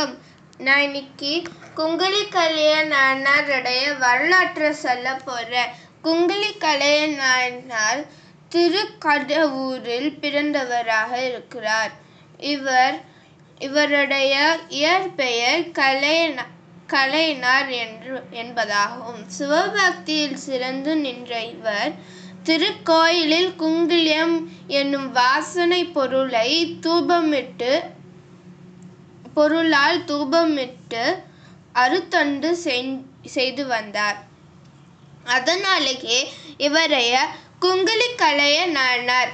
வணக்கம். நான் இன்னைக்கு குங்குலி கலைய நானாருடைய வரலாற்றை சொல்ல போறேன். குங்குலி கலைய நாயனார் திருக்கடவூரில் பிறந்தவராக இருக்கிறார். இவர் இவருடைய இயற்பெயர் கலையனா கலைஞர் என்று என்பதாகும். சிவபக்தியில் சிறந்து நின்ற இவர் திருக்கோயிலில் குங்குலியம் என்னும் வாசனை பொருளை தூபமிட்டு பொருளால் தூபமிட்டு அருத்தொண்டு செய்து வந்தார். அதனாலேயே இவரைய குங்குலிக்கலைய நாயனார்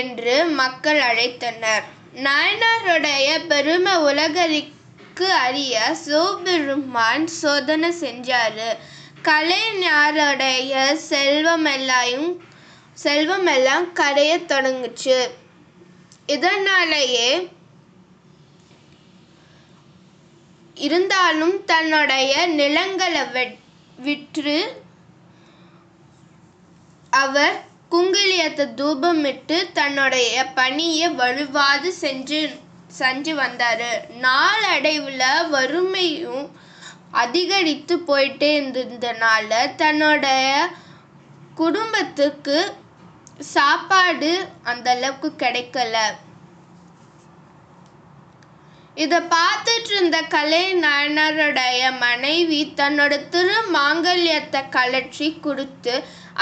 என்று மக்கள் அழைத்தனர். நாயனாருடைய பெருமை உலகருக்கு அறிய சிவபெருமான் சோதனை செஞ்சாரு. கலைஞருடைய செல்வமெல்லாம் செல்வமெல்லாம் கரைய தொடங்குச்சு. இதனாலேயே இருந்தாலும் தன்னுடைய நிலங்களை விற்று அவர் குங்குலியத்தை தூபமிட்டு தன்னுடைய பணியை வலுவாது செஞ்சு செஞ்சு வந்தார். நாளடைவில் வறுமையும் அதிகரித்து போயிட்டே இருந்ததுனால தன்னுடைய குடும்பத்துக்கு சாப்பாடு அந்தளவுக்கு கிடைக்கல. இதை பார்த்துட்டு இருந்த கலை மனைவி தன்னோட திரு மாங்கல்யத்தை கலற்றி கொடுத்து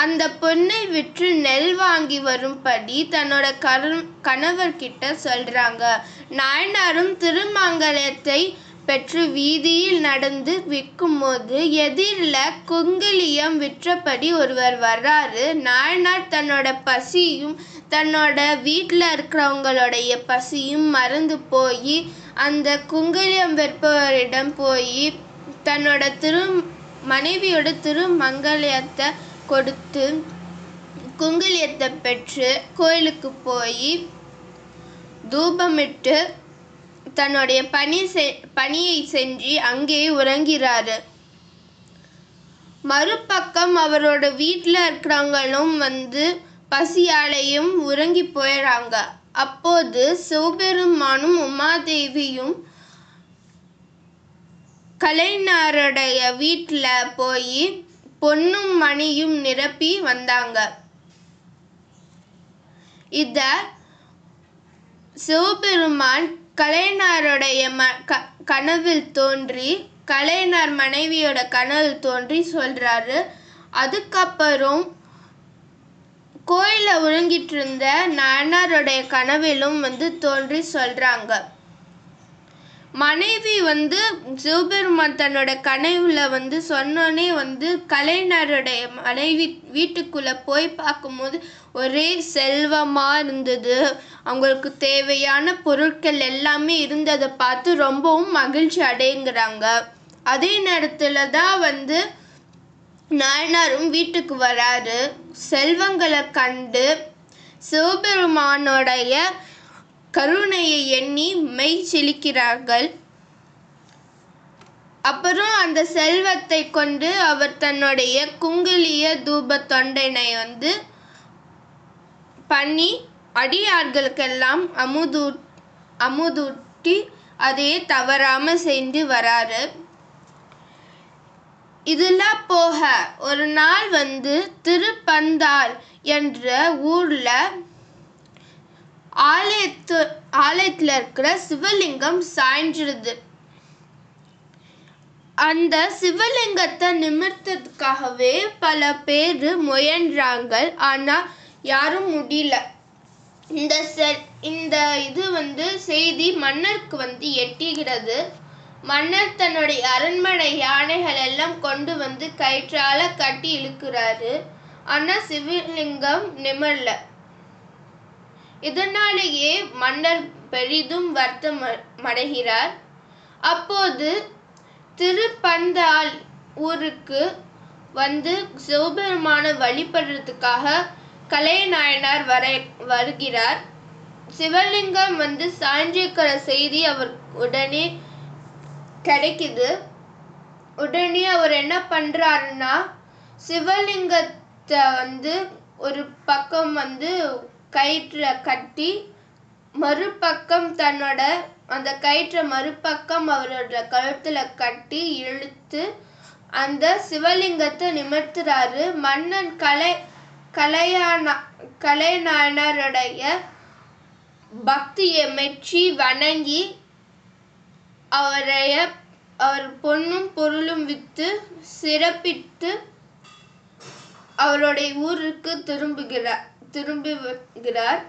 அந்த பொண்ணை விற்று நெல் வாங்கி வரும்படி தன்னோட கரு கணவர்கிட்ட சொல்றாங்க. நாயனாரும் திருமாங்கல்யத்தை பெற்று வீதியில் நடந்து விற்கும்போது எதிரில் குங்கிலியம் விற்றபடி ஒருவர் வர்றாரு. நாயனார் தன்னோட பசியும் தன்னோட வீட்டில் இருக்கிறவங்களுடைய பசியும் மறந்து போய் அந்த குங்கிலியம் விற்பவரிடம் போய் தன்னோட திரு மனைவியோட திருமங்கல்யத்தை கொடுத்து குங்குலியத்தை பெற்று கோயிலுக்கு போய் தூபமிட்டு தன்னுடைய பணி செ பணியை செஞ்சு அங்கேயே உறங்கிறாரு. மறுபக்கம் அவரோட வீட்டில் இருக்கிறவங்களும் வந்து பசியாலையும் உறங்கி போயிடுறாங்க அப்போது சிவபெருமானும் உமாதேவியும் கலைஞருடைய வீட்டில் போய் பொன்னும் மணியும் நிரப்பி வந்தாங்க. இத சிவபெருமான் கலைஞருடைய ம க கனவில் தோன்றி கலைஞர் மனைவியோட கனவில் தோன்றி சொல்றாரு. அதுக்கப்புறம் கோயிலில் உறங்கிட்டு இருந்த நாயனாருடைய கனவிலும் வந்து தோன்றி சொல்கிறாங்க மனைவி வந்து சிவபெருமான் தன்னோட கனவுல வந்து சொன்னோன்னே வந்து கலைஞருடைய மனைவி வீட்டுக்குள்ளே போய் பார்க்கும்போது ஒரே செல்வமாக இருந்தது. அவங்களுக்கு தேவையான பொருட்கள் எல்லாமே இருந்ததை பார்த்து ரொம்பவும் மகிழ்ச்சி அடைங்கிறாங்க அதே நேரத்தில் தான் வந்து நாயனாரும் வீட்டுக்கு வராரு. செல்வங்களை கண்டு சிவபெருமானோடைய கருணையை எண்ணி மெய் செழிக்கிறார்கள் அப்புறம் அந்த செல்வத்தை கொண்டு அவர் தன்னுடைய குங்குலிய தூப தொண்டனை வந்து பண்ணி அடியார்களுக்கெல்லாம் அமுதூ அமுதூட்டி அதையே தவறாமல் செஞ்சு வராரு. இதெல்லாம் போக ஒரு நாள் வந்து திருப்பந்தார் என்ற ஊர்ல ஆலயத்து ஆலயத்துல இருக்கிற சிவலிங்கம் சாய்ஞ்சிருது. அந்த சிவலிங்கத்தை நிமிர்த்ததுக்காகவே பல பேர் முயன்றாங்க ஆனா யாரும் முடியல. இந்த செ இந்த இது வந்து செய்தி மன்னருக்கு வந்து எட்டுகிறது. மன்னர் தன்னுடைய அரண்மனை யானைகள் எல்லாம் கொண்டு வந்து கயிற்றால கட்டி இழுக்கிறாரு. ஆனா சிவலிங்கம் நிமிரல. இதனாலேயே மன்னர் பெரிதும் வருத்தம் அடைகிறார். அப்போது திருப்பந்தால் ஊருக்கு வந்து சிவபெருமான வழிபடுறதுக்காக கலைநாயனார் வர வருகிறார். சிவலிங்கம் வந்து சாஞ்சிருக்கிற செய்தி அவர் உடனே கிடைக்குது. உடனே அவர் என்ன பண்றாருன்னா சிவலிங்கத்தை வந்து ஒரு பக்கம் வந்து கயிற்றுல கட்டி மறுபக்கம் தன்னோட அந்த கயிற்றை மறுபக்கம் அவரோட கழுத்துல கட்டி இழுத்து அந்த சிவலிங்கத்தை நிமிர்த்துறாரு. மன்னன் கலை கலையான கலைநாயனருடைய பக்தியை மெச்சி வணங்கி அவரைய அவர் பொன்னும் பொருளும் விற்று சிறப்பித்து அவருடைய ஊருக்கு திரும்புகிறார் திரும்புகிறார்.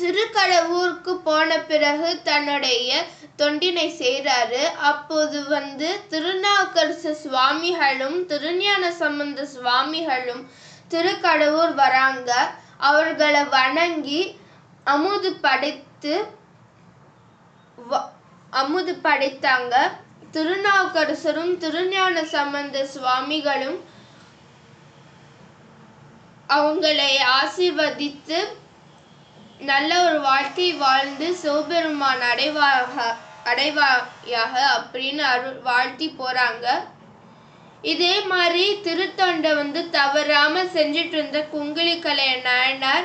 திருக்கடவுருக்கு போன பிறகு தன்னுடைய தொண்டினை செய்கிறாரு அப்போது வந்து திருநாவுக்கரசு சுவாமிகளும் திருஞான சம்பந்த சுவாமிகளும் திருக்கடவூர் வராங்க. அவர்களை வணங்கி அமுது படைத்து வ- அமுது படைத்தாங்க. திருநாவுக்கரசரும் திருஞான சம்பந்த சுவாமிகளும் அவங்களை ஆசீர்வதித்து நல்ல ஒரு வாழ்க்கை வாழ்ந்து சிவபெருமான் அடைவாக அடைவாயாக அப்படின்னு அருள் வாழ்த்தி போறாங்க. இதே மாதிரி திருத்தொண்டை வந்து தவறாம செஞ்சுட்டு இருந்த குங்கிலி கலைய நாயனார்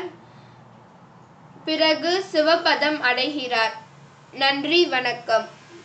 பிறகு சிவபதம் அடைகிறார். நன்றி வணக்கம்.